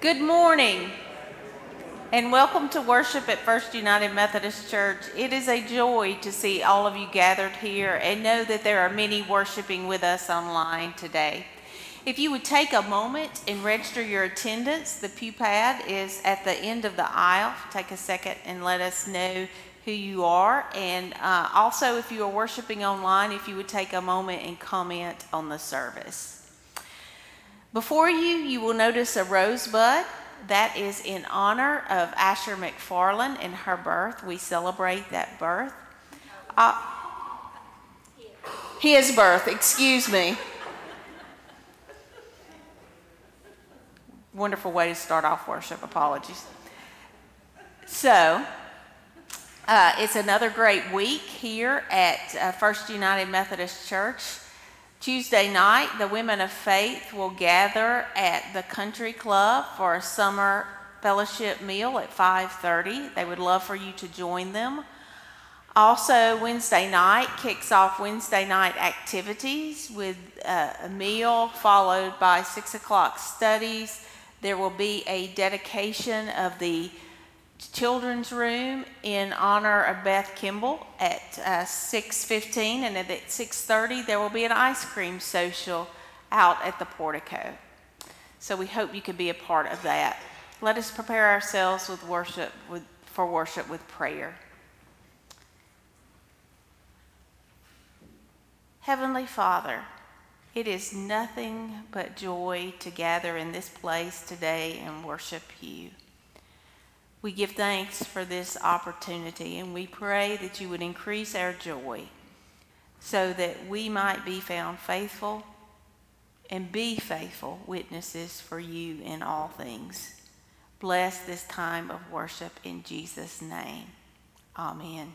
Good morning and welcome to worship at First United Methodist Church. It is a joy to see all of you gathered here and know that there are many worshiping with us online today. If you would take a moment and register your attendance, the pew pad is at the end of the aisle. Take a second and let us know who you are. And uh, also, if you are worshiping online, if you would take a moment and comment on the service. Before you, you will notice a rosebud. That is in honor of Asher McFarland and her birth. We celebrate that birth. Uh, his birth, excuse me. Wonderful way to start off worship. Apologies. So, uh, it's another great week here at uh, First United Methodist Church. Tuesday night, the women of faith will gather at the country club for a summer fellowship meal at 5:30. They would love for you to join them. Also, Wednesday night kicks off Wednesday night activities with uh, a meal followed by six o'clock studies. There will be a dedication of the children's room in honor of Beth Kimball at uh, 6:15, and at 6:30 there will be an ice cream social out at the portico. So we hope you can be a part of that. Let us prepare ourselves with worship with, for worship with prayer. Heavenly Father, it is nothing but joy to gather in this place today and worship you. We give thanks for this opportunity and we pray that you would increase our joy so that we might be found faithful and be faithful witnesses for you in all things. Bless this time of worship in Jesus' name. Amen.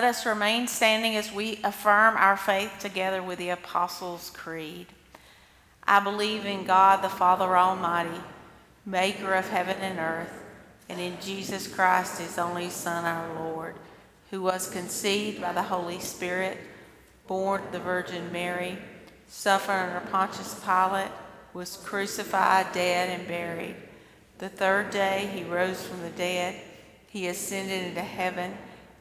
Let us remain standing as we affirm our faith together with the Apostles' Creed. I believe in God the Father Almighty, maker of heaven and earth, and in Jesus Christ, his only Son, our Lord, who was conceived by the Holy Spirit, born of the Virgin Mary, suffered under Pontius Pilate, was crucified, dead, and buried. The third day he rose from the dead. He ascended into heaven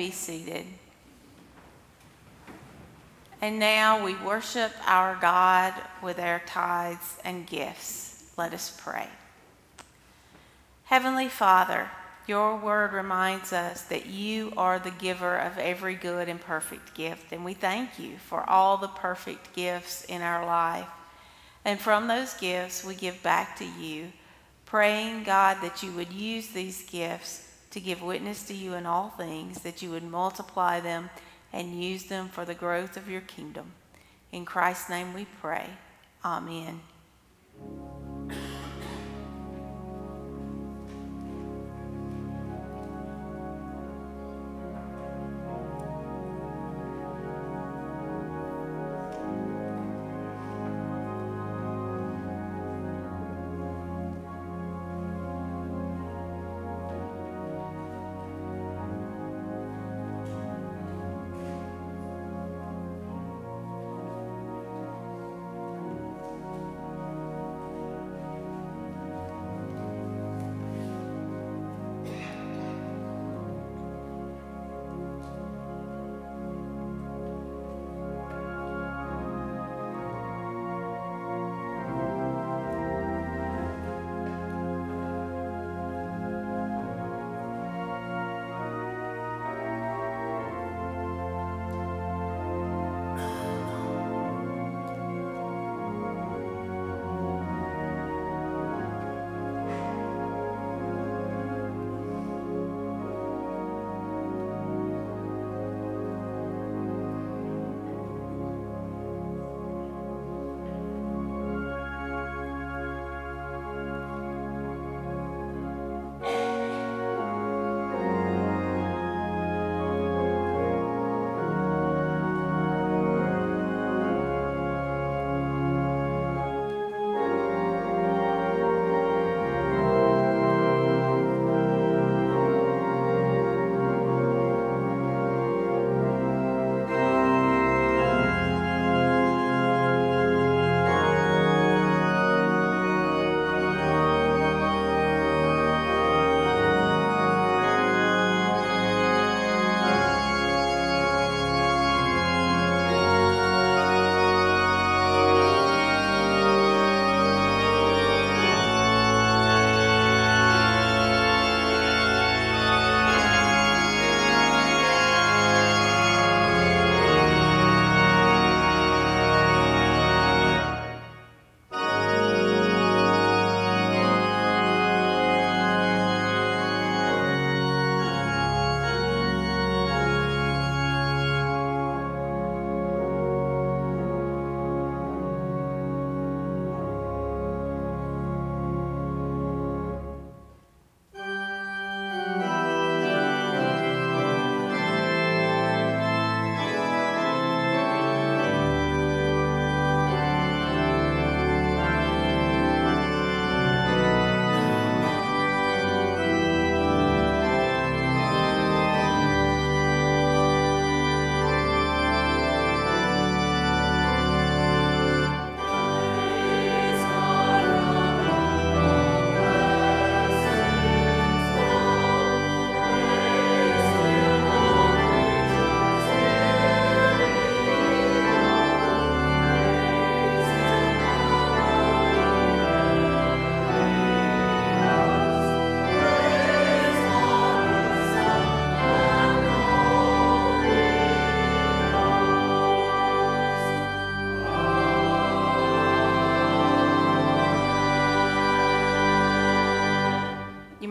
Be seated. And now we worship our God with our tithes and gifts. Let us pray. Heavenly Father, your word reminds us that you are the giver of every good and perfect gift, and we thank you for all the perfect gifts in our life. And from those gifts, we give back to you, praying, God, that you would use these gifts to give witness to you in all things, that you would multiply them and use them for the growth of your kingdom. In Christ's name we pray. Amen.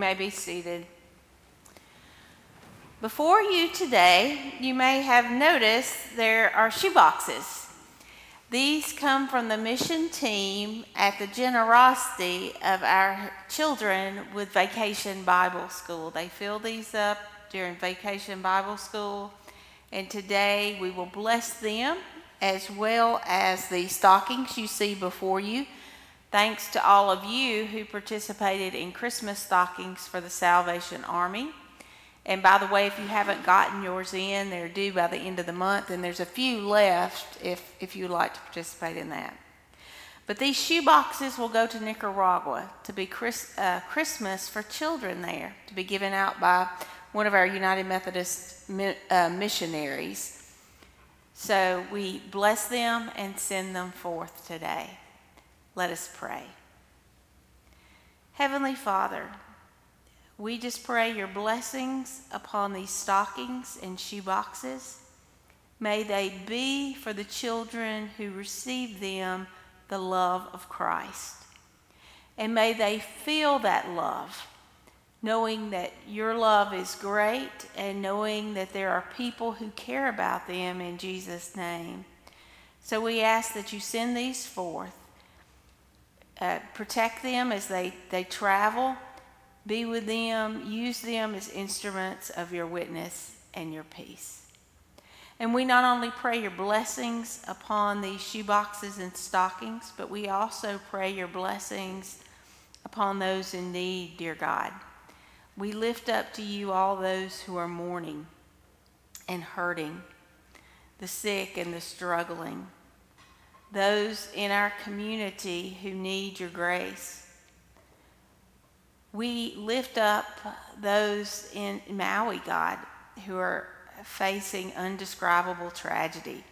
May be seated. Before you today, you may have noticed there are shoeboxes. These come from the mission team at the generosity of our children with Vacation Bible School. They fill these up during Vacation Bible School, and today we will bless them as well as the stockings you see before you. Thanks to all of you who participated in Christmas stockings for the Salvation Army. And by the way, if you haven't gotten yours in, they're due by the end of the month, and there's a few left if, if you'd like to participate in that. But these shoe boxes will go to Nicaragua to be Chris, uh, Christmas for children there, to be given out by one of our United Methodist mi- uh, missionaries. So we bless them and send them forth today. Let us pray. Heavenly Father, we just pray your blessings upon these stockings and shoe boxes. May they be for the children who receive them the love of Christ. And may they feel that love, knowing that your love is great and knowing that there are people who care about them in Jesus' name. So we ask that you send these forth. Uh, protect them as they, they travel be with them, use them as instruments of your witness and your peace. And we not only pray your blessings upon these shoeboxes and stockings, but we also pray your blessings upon those in need, dear God. We lift up to you all those who are mourning and hurting, the sick and the struggling, those in our community who need your grace we lift up those in Maui, God, who are facing undescribable tragedy.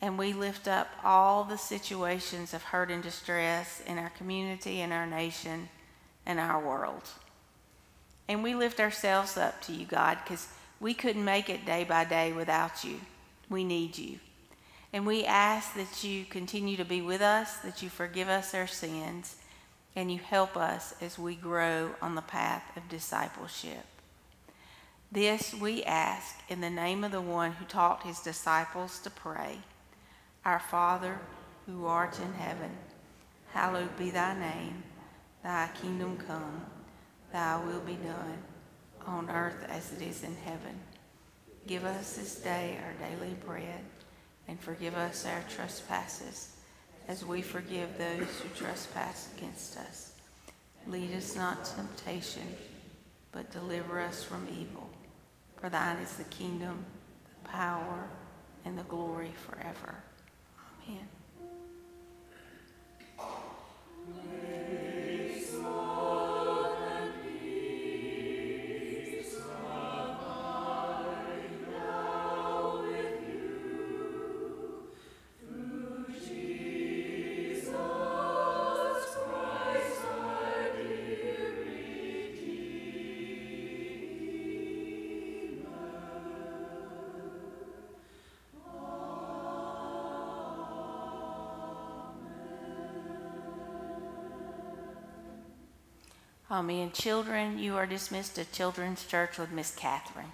And we lift up all the situations of hurt and distress in our community, in our nation, and our world. And we lift ourselves up to you, God, because we couldn't make it day by day without you. We need you. And we ask that you continue to be with us, that you forgive us our sins and you help us as we grow on the path of discipleship. This we ask in the name of the one who taught his disciples to pray Our Father, who art in heaven, hallowed be thy name. Thy kingdom come, thy will be done, on earth as it is in heaven. Give us this day our daily bread, and forgive us our trespasses as we forgive those who trespass against us. Lead us not to temptation, but deliver us from evil. For thine is the kingdom, the power, and the glory forever. Amen. Amen. Children, you are dismissed to Children's Church with Miss Catherine.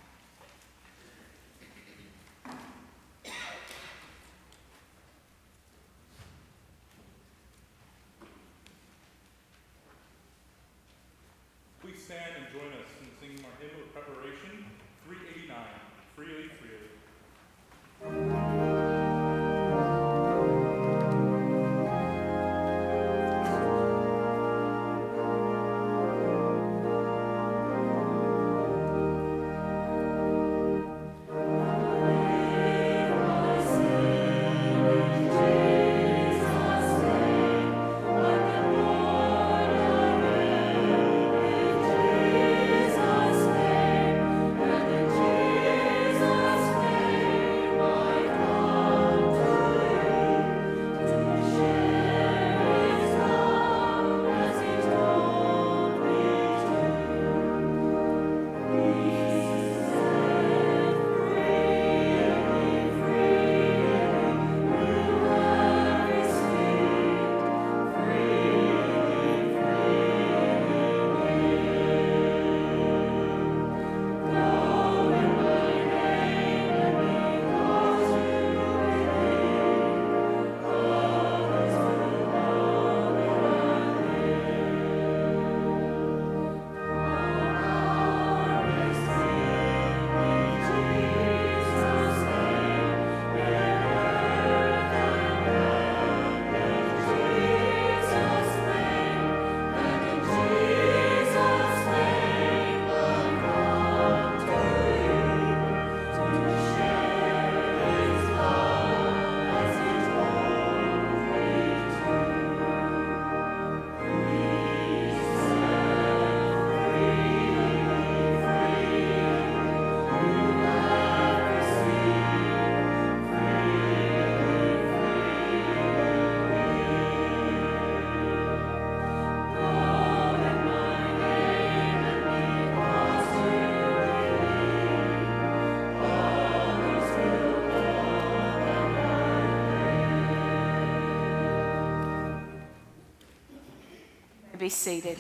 Be seated.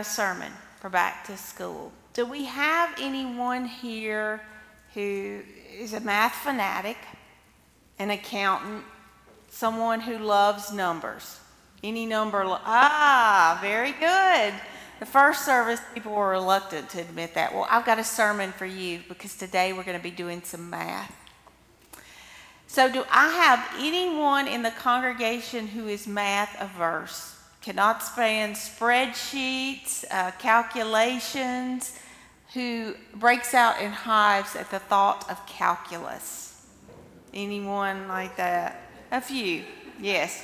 A sermon for back to school. Do we have anyone here who is a math fanatic, an accountant, someone who loves numbers? Any number? Lo- ah, very good. The first service, people were reluctant to admit that. Well, I've got a sermon for you because today we're going to be doing some math. So, do I have anyone in the congregation who is math averse? Cannot stand spreadsheets, uh, calculations, who breaks out in hives at the thought of calculus? Anyone like that? A few, yes.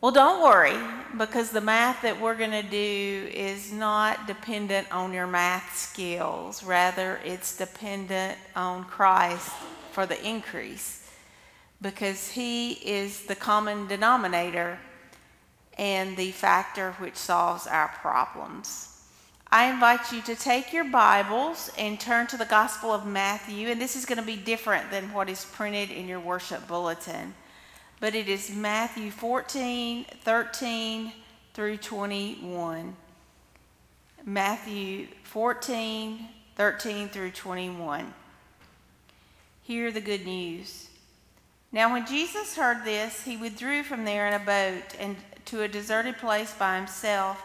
Well, don't worry, because the math that we're going to do is not dependent on your math skills. Rather, it's dependent on Christ for the increase, because He is the common denominator and the factor which solves our problems. I invite you to take your Bibles and turn to the Gospel of Matthew, and this is going to be different than what is printed in your worship bulletin. But it is Matthew 14, 13 through 21. Matthew 14, 13 through 21. Hear the good news. Now, when Jesus heard this, he withdrew from there in a boat and to a deserted place by himself.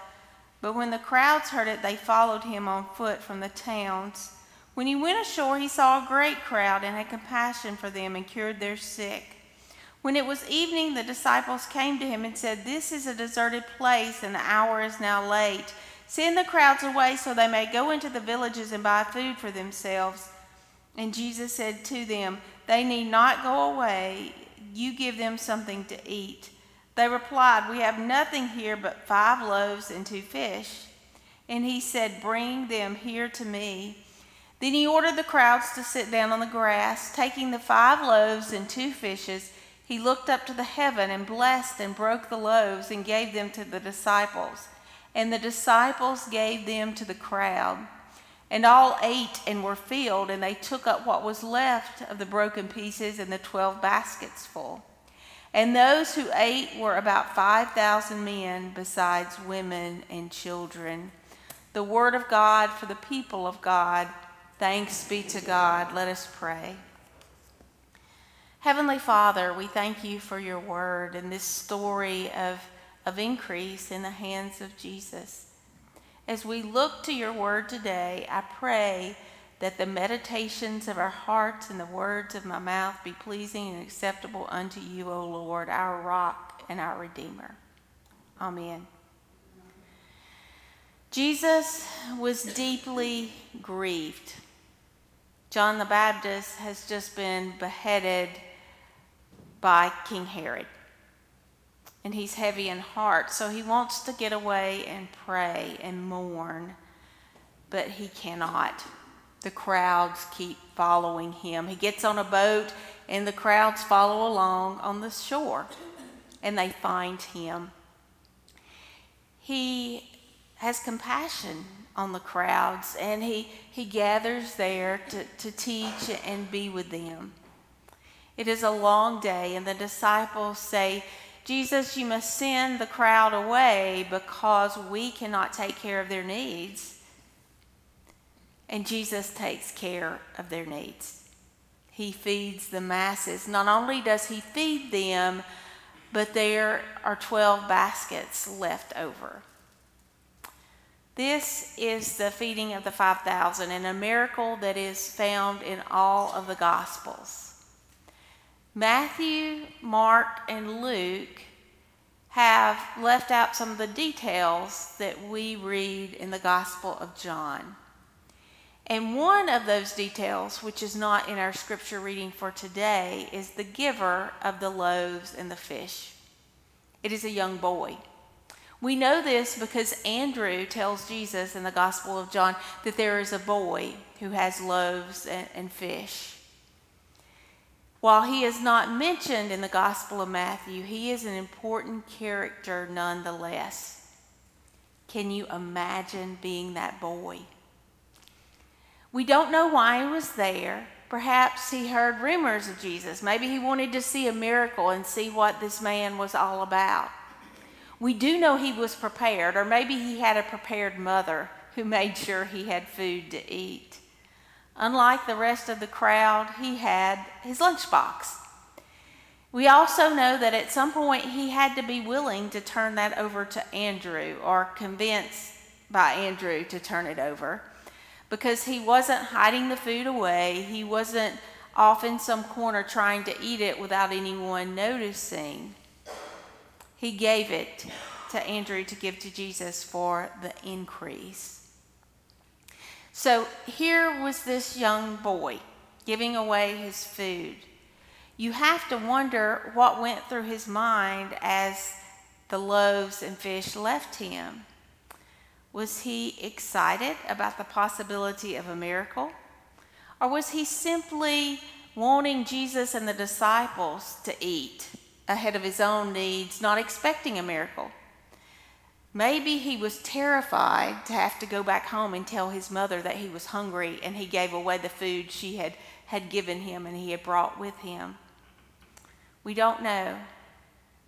But when the crowds heard it, they followed him on foot from the towns. When he went ashore, he saw a great crowd and had compassion for them and cured their sick. When it was evening, the disciples came to him and said, This is a deserted place, and the hour is now late. Send the crowds away so they may go into the villages and buy food for themselves. And Jesus said to them, They need not go away. You give them something to eat. They replied, We have nothing here but five loaves and two fish. And he said, Bring them here to me. Then he ordered the crowds to sit down on the grass. Taking the five loaves and two fishes, he looked up to the heaven and blessed and broke the loaves and gave them to the disciples. And the disciples gave them to the crowd. And all ate and were filled, and they took up what was left of the broken pieces and the twelve baskets full. And those who ate were about 5,000 men, besides women and children. The word of God for the people of God. Thanks be to God. Let us pray. Heavenly Father, we thank you for your word and this story of, of increase in the hands of Jesus. As we look to your word today, I pray that the meditations of our hearts and the words of my mouth be pleasing and acceptable unto you, O Lord, our rock and our redeemer. Amen. Jesus was deeply grieved. John the Baptist has just been beheaded by King Herod. And he's heavy in heart, so he wants to get away and pray and mourn, but he cannot the crowds keep following him. He gets on a boat, and the crowds follow along on the shore, and they find him. He has compassion on the crowds, and he, he gathers there to, to teach and be with them. It is a long day, and the disciples say, Jesus, you must send the crowd away because we cannot take care of their needs. And Jesus takes care of their needs. He feeds the masses. Not only does he feed them, but there are 12 baskets left over. This is the feeding of the 5,000 and a miracle that is found in all of the Gospels. Matthew, Mark, and Luke have left out some of the details that we read in the Gospel of John. And one of those details, which is not in our scripture reading for today, is the giver of the loaves and the fish. It is a young boy. We know this because Andrew tells Jesus in the Gospel of John that there is a boy who has loaves and, and fish. While he is not mentioned in the Gospel of Matthew, he is an important character nonetheless. Can you imagine being that boy? We don't know why he was there. Perhaps he heard rumors of Jesus. Maybe he wanted to see a miracle and see what this man was all about. We do know he was prepared, or maybe he had a prepared mother who made sure he had food to eat. Unlike the rest of the crowd, he had his lunchbox. We also know that at some point he had to be willing to turn that over to Andrew or convinced by Andrew to turn it over because he wasn't hiding the food away. He wasn't off in some corner trying to eat it without anyone noticing. He gave it to Andrew to give to Jesus for the increase. So here was this young boy giving away his food. You have to wonder what went through his mind as the loaves and fish left him. Was he excited about the possibility of a miracle? Or was he simply wanting Jesus and the disciples to eat ahead of his own needs, not expecting a miracle? Maybe he was terrified to have to go back home and tell his mother that he was hungry and he gave away the food she had, had given him and he had brought with him. We don't know.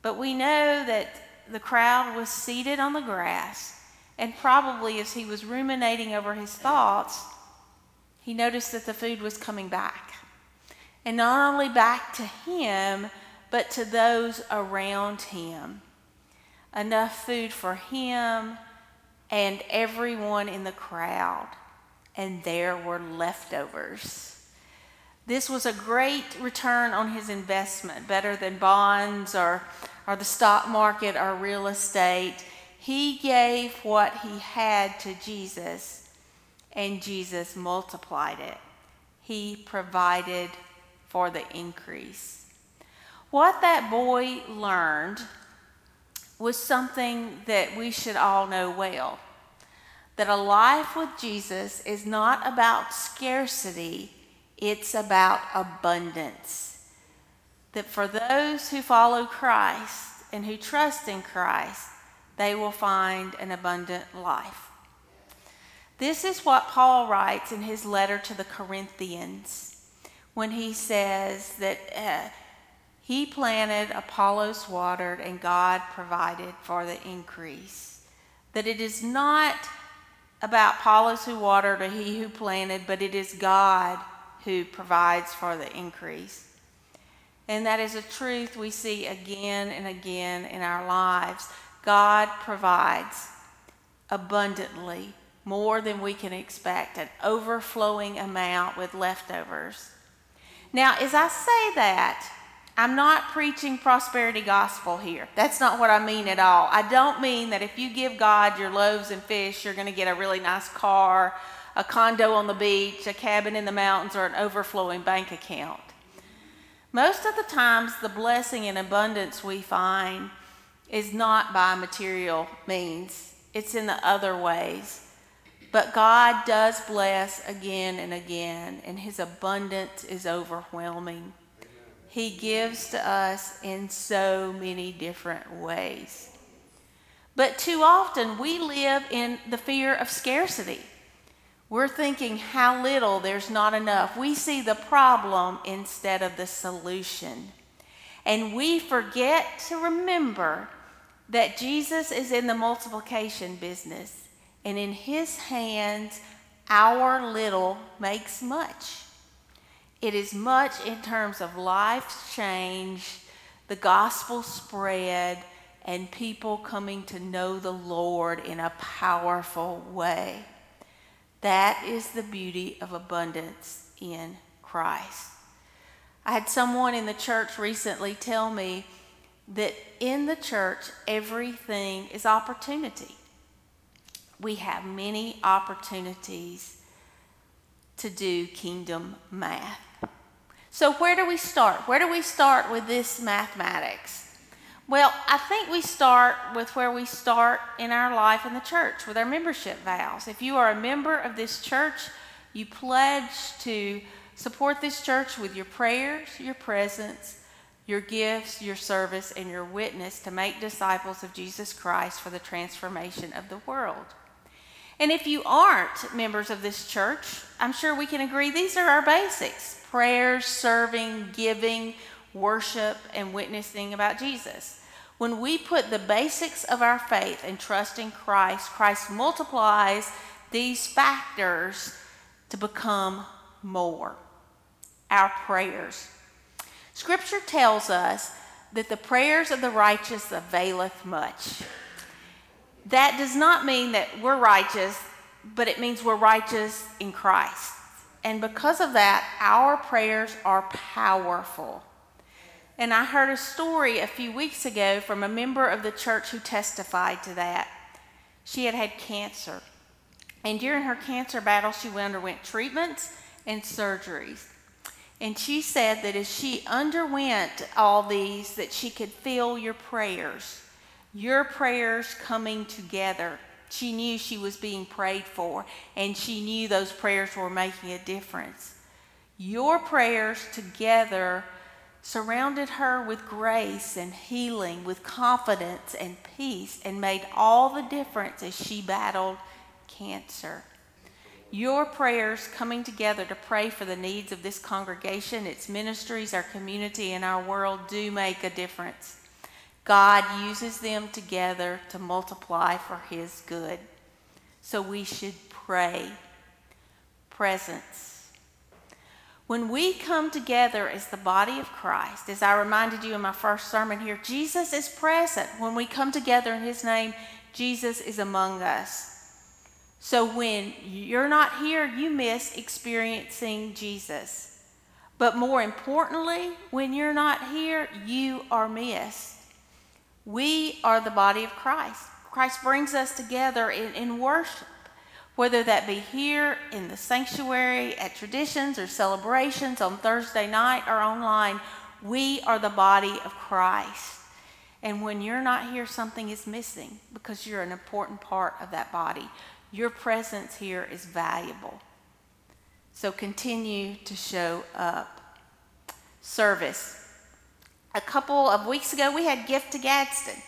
But we know that the crowd was seated on the grass, and probably as he was ruminating over his thoughts, he noticed that the food was coming back. And not only back to him, but to those around him. Enough food for him and everyone in the crowd. And there were leftovers. This was a great return on his investment, better than bonds or, or the stock market or real estate. He gave what he had to Jesus, and Jesus multiplied it. He provided for the increase. What that boy learned was something that we should all know well that a life with Jesus is not about scarcity it's about abundance. That for those who follow Christ and who trust in Christ, they will find an abundant life. This is what Paul writes in his letter to the Corinthians when he says that uh, he planted, Apollos watered, and God provided for the increase. That it is not about Apollos who watered or he who planted, but it is God who provides for the increase. And that is a truth we see again and again in our lives. God provides abundantly, more than we can expect, an overflowing amount with leftovers. Now, as I say that, I'm not preaching prosperity gospel here. That's not what I mean at all. I don't mean that if you give God your loaves and fish, you're going to get a really nice car a condo on the beach, a cabin in the mountains, or an overflowing bank account. Most of the times, the blessing and abundance we find is not by material means, it's in the other ways. But God does bless again and again, and His abundance is overwhelming. He gives to us in so many different ways. But too often we live in the fear of scarcity. We're thinking how little, there's not enough. We see the problem instead of the solution. And we forget to remember that Jesus is in the multiplication business, and in his hands, our little makes much. It is much in terms of life change, the gospel spread, and people coming to know the Lord in a powerful way. That is the beauty of abundance in Christ. I had someone in the church recently tell me that in the church, everything is opportunity. We have many opportunities to do kingdom math. So, where do we start? Where do we start with this mathematics? Well, I think we start with where we start in our life in the church with our membership vows. If you are a member of this church, you pledge to support this church with your prayers, your presence, your gifts, your service, and your witness to make disciples of Jesus Christ for the transformation of the world. And if you aren't members of this church, I'm sure we can agree these are our basics prayers, serving, giving, worship, and witnessing about Jesus. When we put the basics of our faith and trust in Christ, Christ multiplies these factors to become more. Our prayers. Scripture tells us that the prayers of the righteous availeth much. That does not mean that we're righteous, but it means we're righteous in Christ. And because of that, our prayers are powerful. And I heard a story a few weeks ago from a member of the church who testified to that. She had had cancer. And during her cancer battle, she underwent treatments and surgeries. And she said that as she underwent all these, that she could feel your prayers. Your prayers coming together. She knew she was being prayed for, and she knew those prayers were making a difference. Your prayers together surrounded her with grace and healing, with confidence and peace, and made all the difference as she battled cancer. Your prayers coming together to pray for the needs of this congregation, its ministries, our community, and our world do make a difference. God uses them together to multiply for His good. So we should pray. Presence when we come together as the body of Christ, as I reminded you in my first sermon here, Jesus is present. When we come together in His name, Jesus is among us. So when you're not here, you miss experiencing Jesus. But more importantly, when you're not here, you are missed. We are the body of Christ. Christ brings us together in, in worship whether that be here in the sanctuary, at traditions or celebrations on Thursday night or online, we are the body of Christ. And when you're not here, something is missing because you're an important part of that body. Your presence here is valuable. So continue to show up. Service. A couple of weeks ago, we had Gift to Gadsden.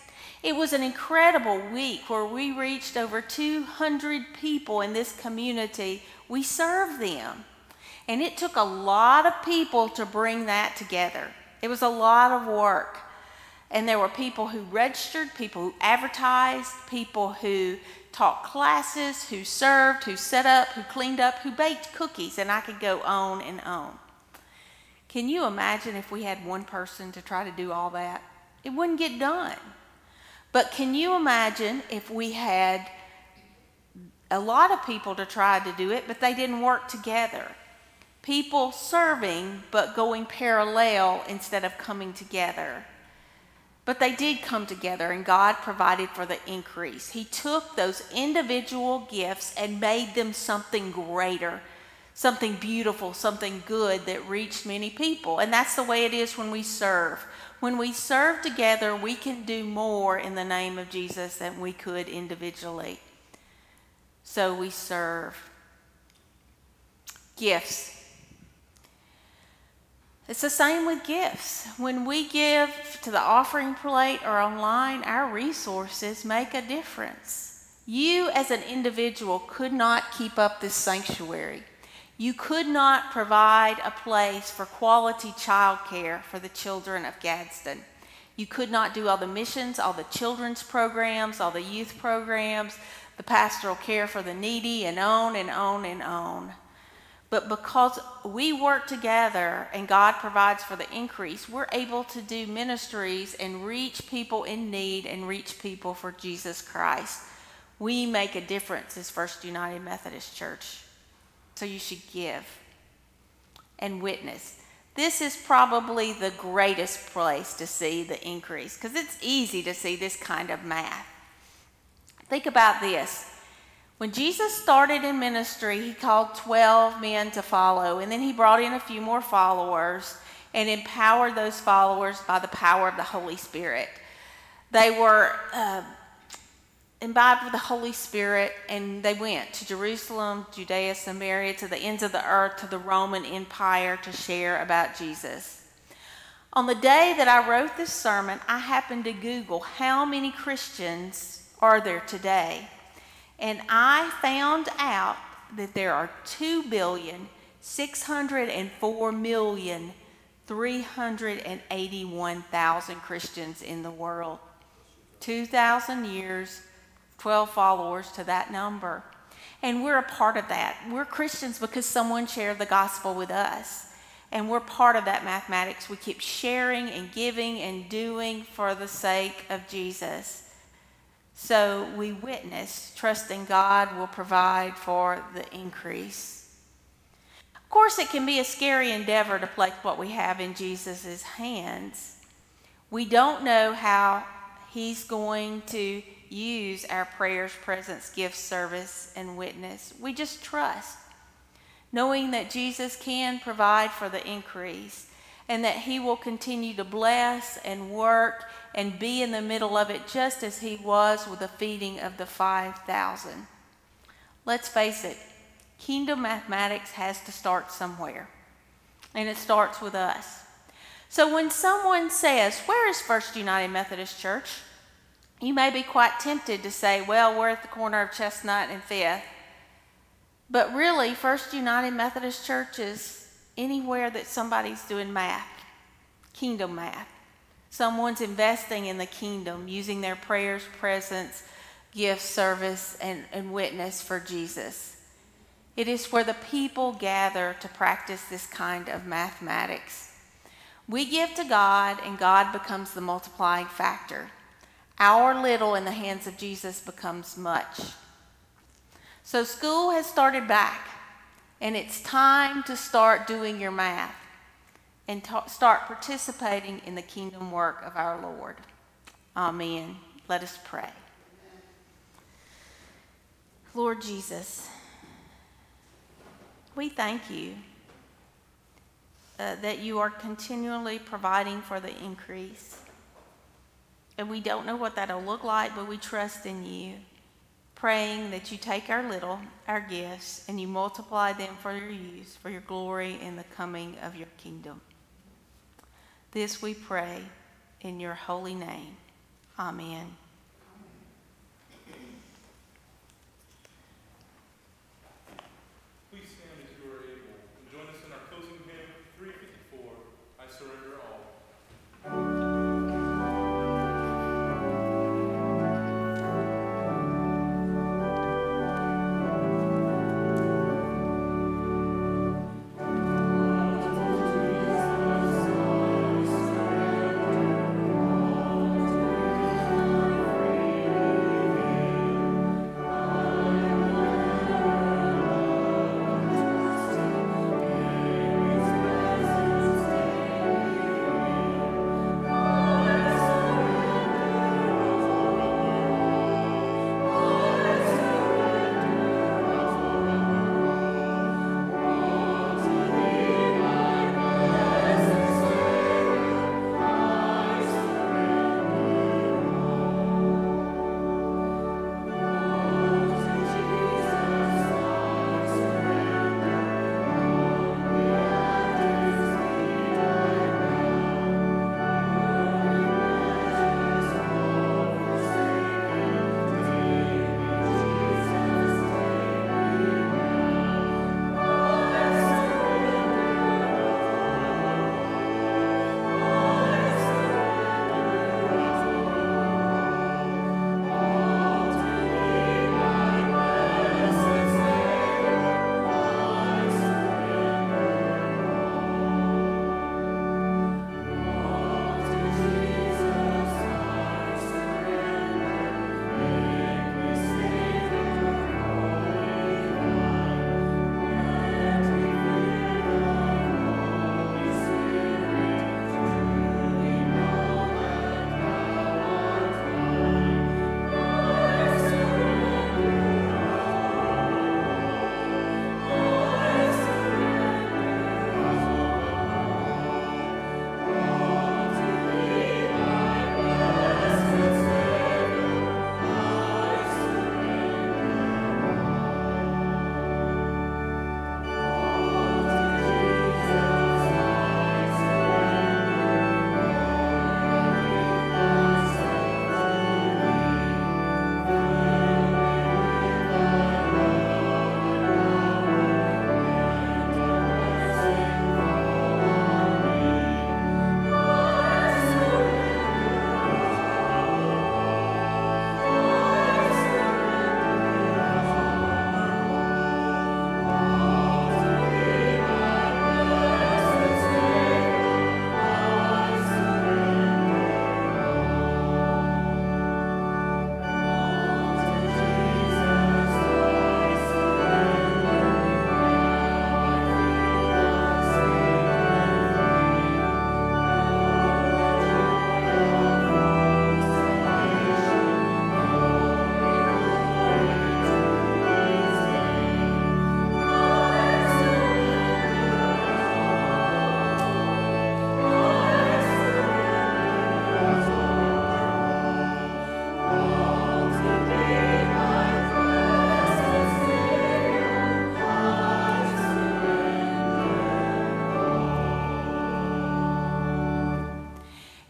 It was an incredible week where we reached over 200 people in this community. We served them. And it took a lot of people to bring that together. It was a lot of work. And there were people who registered, people who advertised, people who taught classes, who served, who set up, who cleaned up, who baked cookies, and I could go on and on. Can you imagine if we had one person to try to do all that? It wouldn't get done. But can you imagine if we had a lot of people to try to do it, but they didn't work together? People serving, but going parallel instead of coming together. But they did come together, and God provided for the increase. He took those individual gifts and made them something greater, something beautiful, something good that reached many people. And that's the way it is when we serve. When we serve together, we can do more in the name of Jesus than we could individually. So we serve. Gifts. It's the same with gifts. When we give to the offering plate or online, our resources make a difference. You, as an individual, could not keep up this sanctuary. You could not provide a place for quality child care for the children of Gadsden. You could not do all the missions, all the children's programs, all the youth programs, the pastoral care for the needy, and on and on and on. But because we work together and God provides for the increase, we're able to do ministries and reach people in need and reach people for Jesus Christ. We make a difference as First United Methodist Church. So you should give and witness. This is probably the greatest place to see the increase because it's easy to see this kind of math. Think about this. When Jesus started in ministry, he called 12 men to follow, and then he brought in a few more followers and empowered those followers by the power of the Holy Spirit. They were uh, imbibed with the Holy Spirit, and they went to Jerusalem, Judea, Samaria, to the ends of the earth, to the Roman Empire to share about Jesus. On the day that I wrote this sermon, I happened to Google how many Christians are there today. And I found out that there are 2 billion 604 million 381,000 Christians in the world. 2,000 years 12 followers to that number. And we're a part of that. We're Christians because someone shared the gospel with us. And we're part of that mathematics. We keep sharing and giving and doing for the sake of Jesus. So we witness, trusting God will provide for the increase. Of course, it can be a scary endeavor to place what we have in Jesus' hands. We don't know how He's going to use our prayers, presence, gifts, service, and witness. We just trust, knowing that Jesus can provide for the increase. and that He will continue to bless and work and be in the middle of it just as He was with the feeding of the 5,000. Let's face it, kingdom mathematics has to start somewhere, and it starts with us. So when someone says, Where is First United Methodist Church? you may be quite tempted to say, Well, we're at the corner of Chestnut and Fifth. But really, First United Methodist Church is anywhere that somebody's doing math, kingdom math. Someone's investing in the kingdom, using their prayers, presence, gifts, service, and, and witness for Jesus. It is where the people gather to practice this kind of mathematics. We give to God, and God becomes the multiplying factor. Our little in the hands of Jesus becomes much. So, school has started back, and it's time to start doing your math and ta- start participating in the kingdom work of our Lord. Amen. Let us pray. Lord Jesus, we thank you uh, that you are continually providing for the increase. And we don't know what that'll look like, but we trust in you, praying that you take our little, our gifts, and you multiply them for your use, for your glory in the coming of your kingdom. This we pray in your holy name. Amen.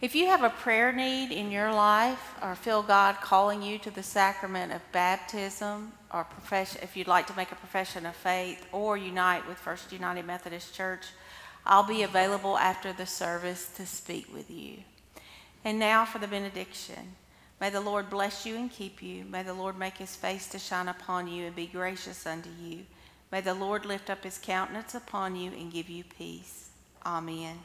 If you have a prayer need in your life or feel God calling you to the sacrament of baptism or profession, if you'd like to make a profession of faith or unite with First United Methodist Church, I'll be available after the service to speak with you. And now for the benediction. May the Lord bless you and keep you. May the Lord make his face to shine upon you and be gracious unto you. May the Lord lift up his countenance upon you and give you peace. Amen.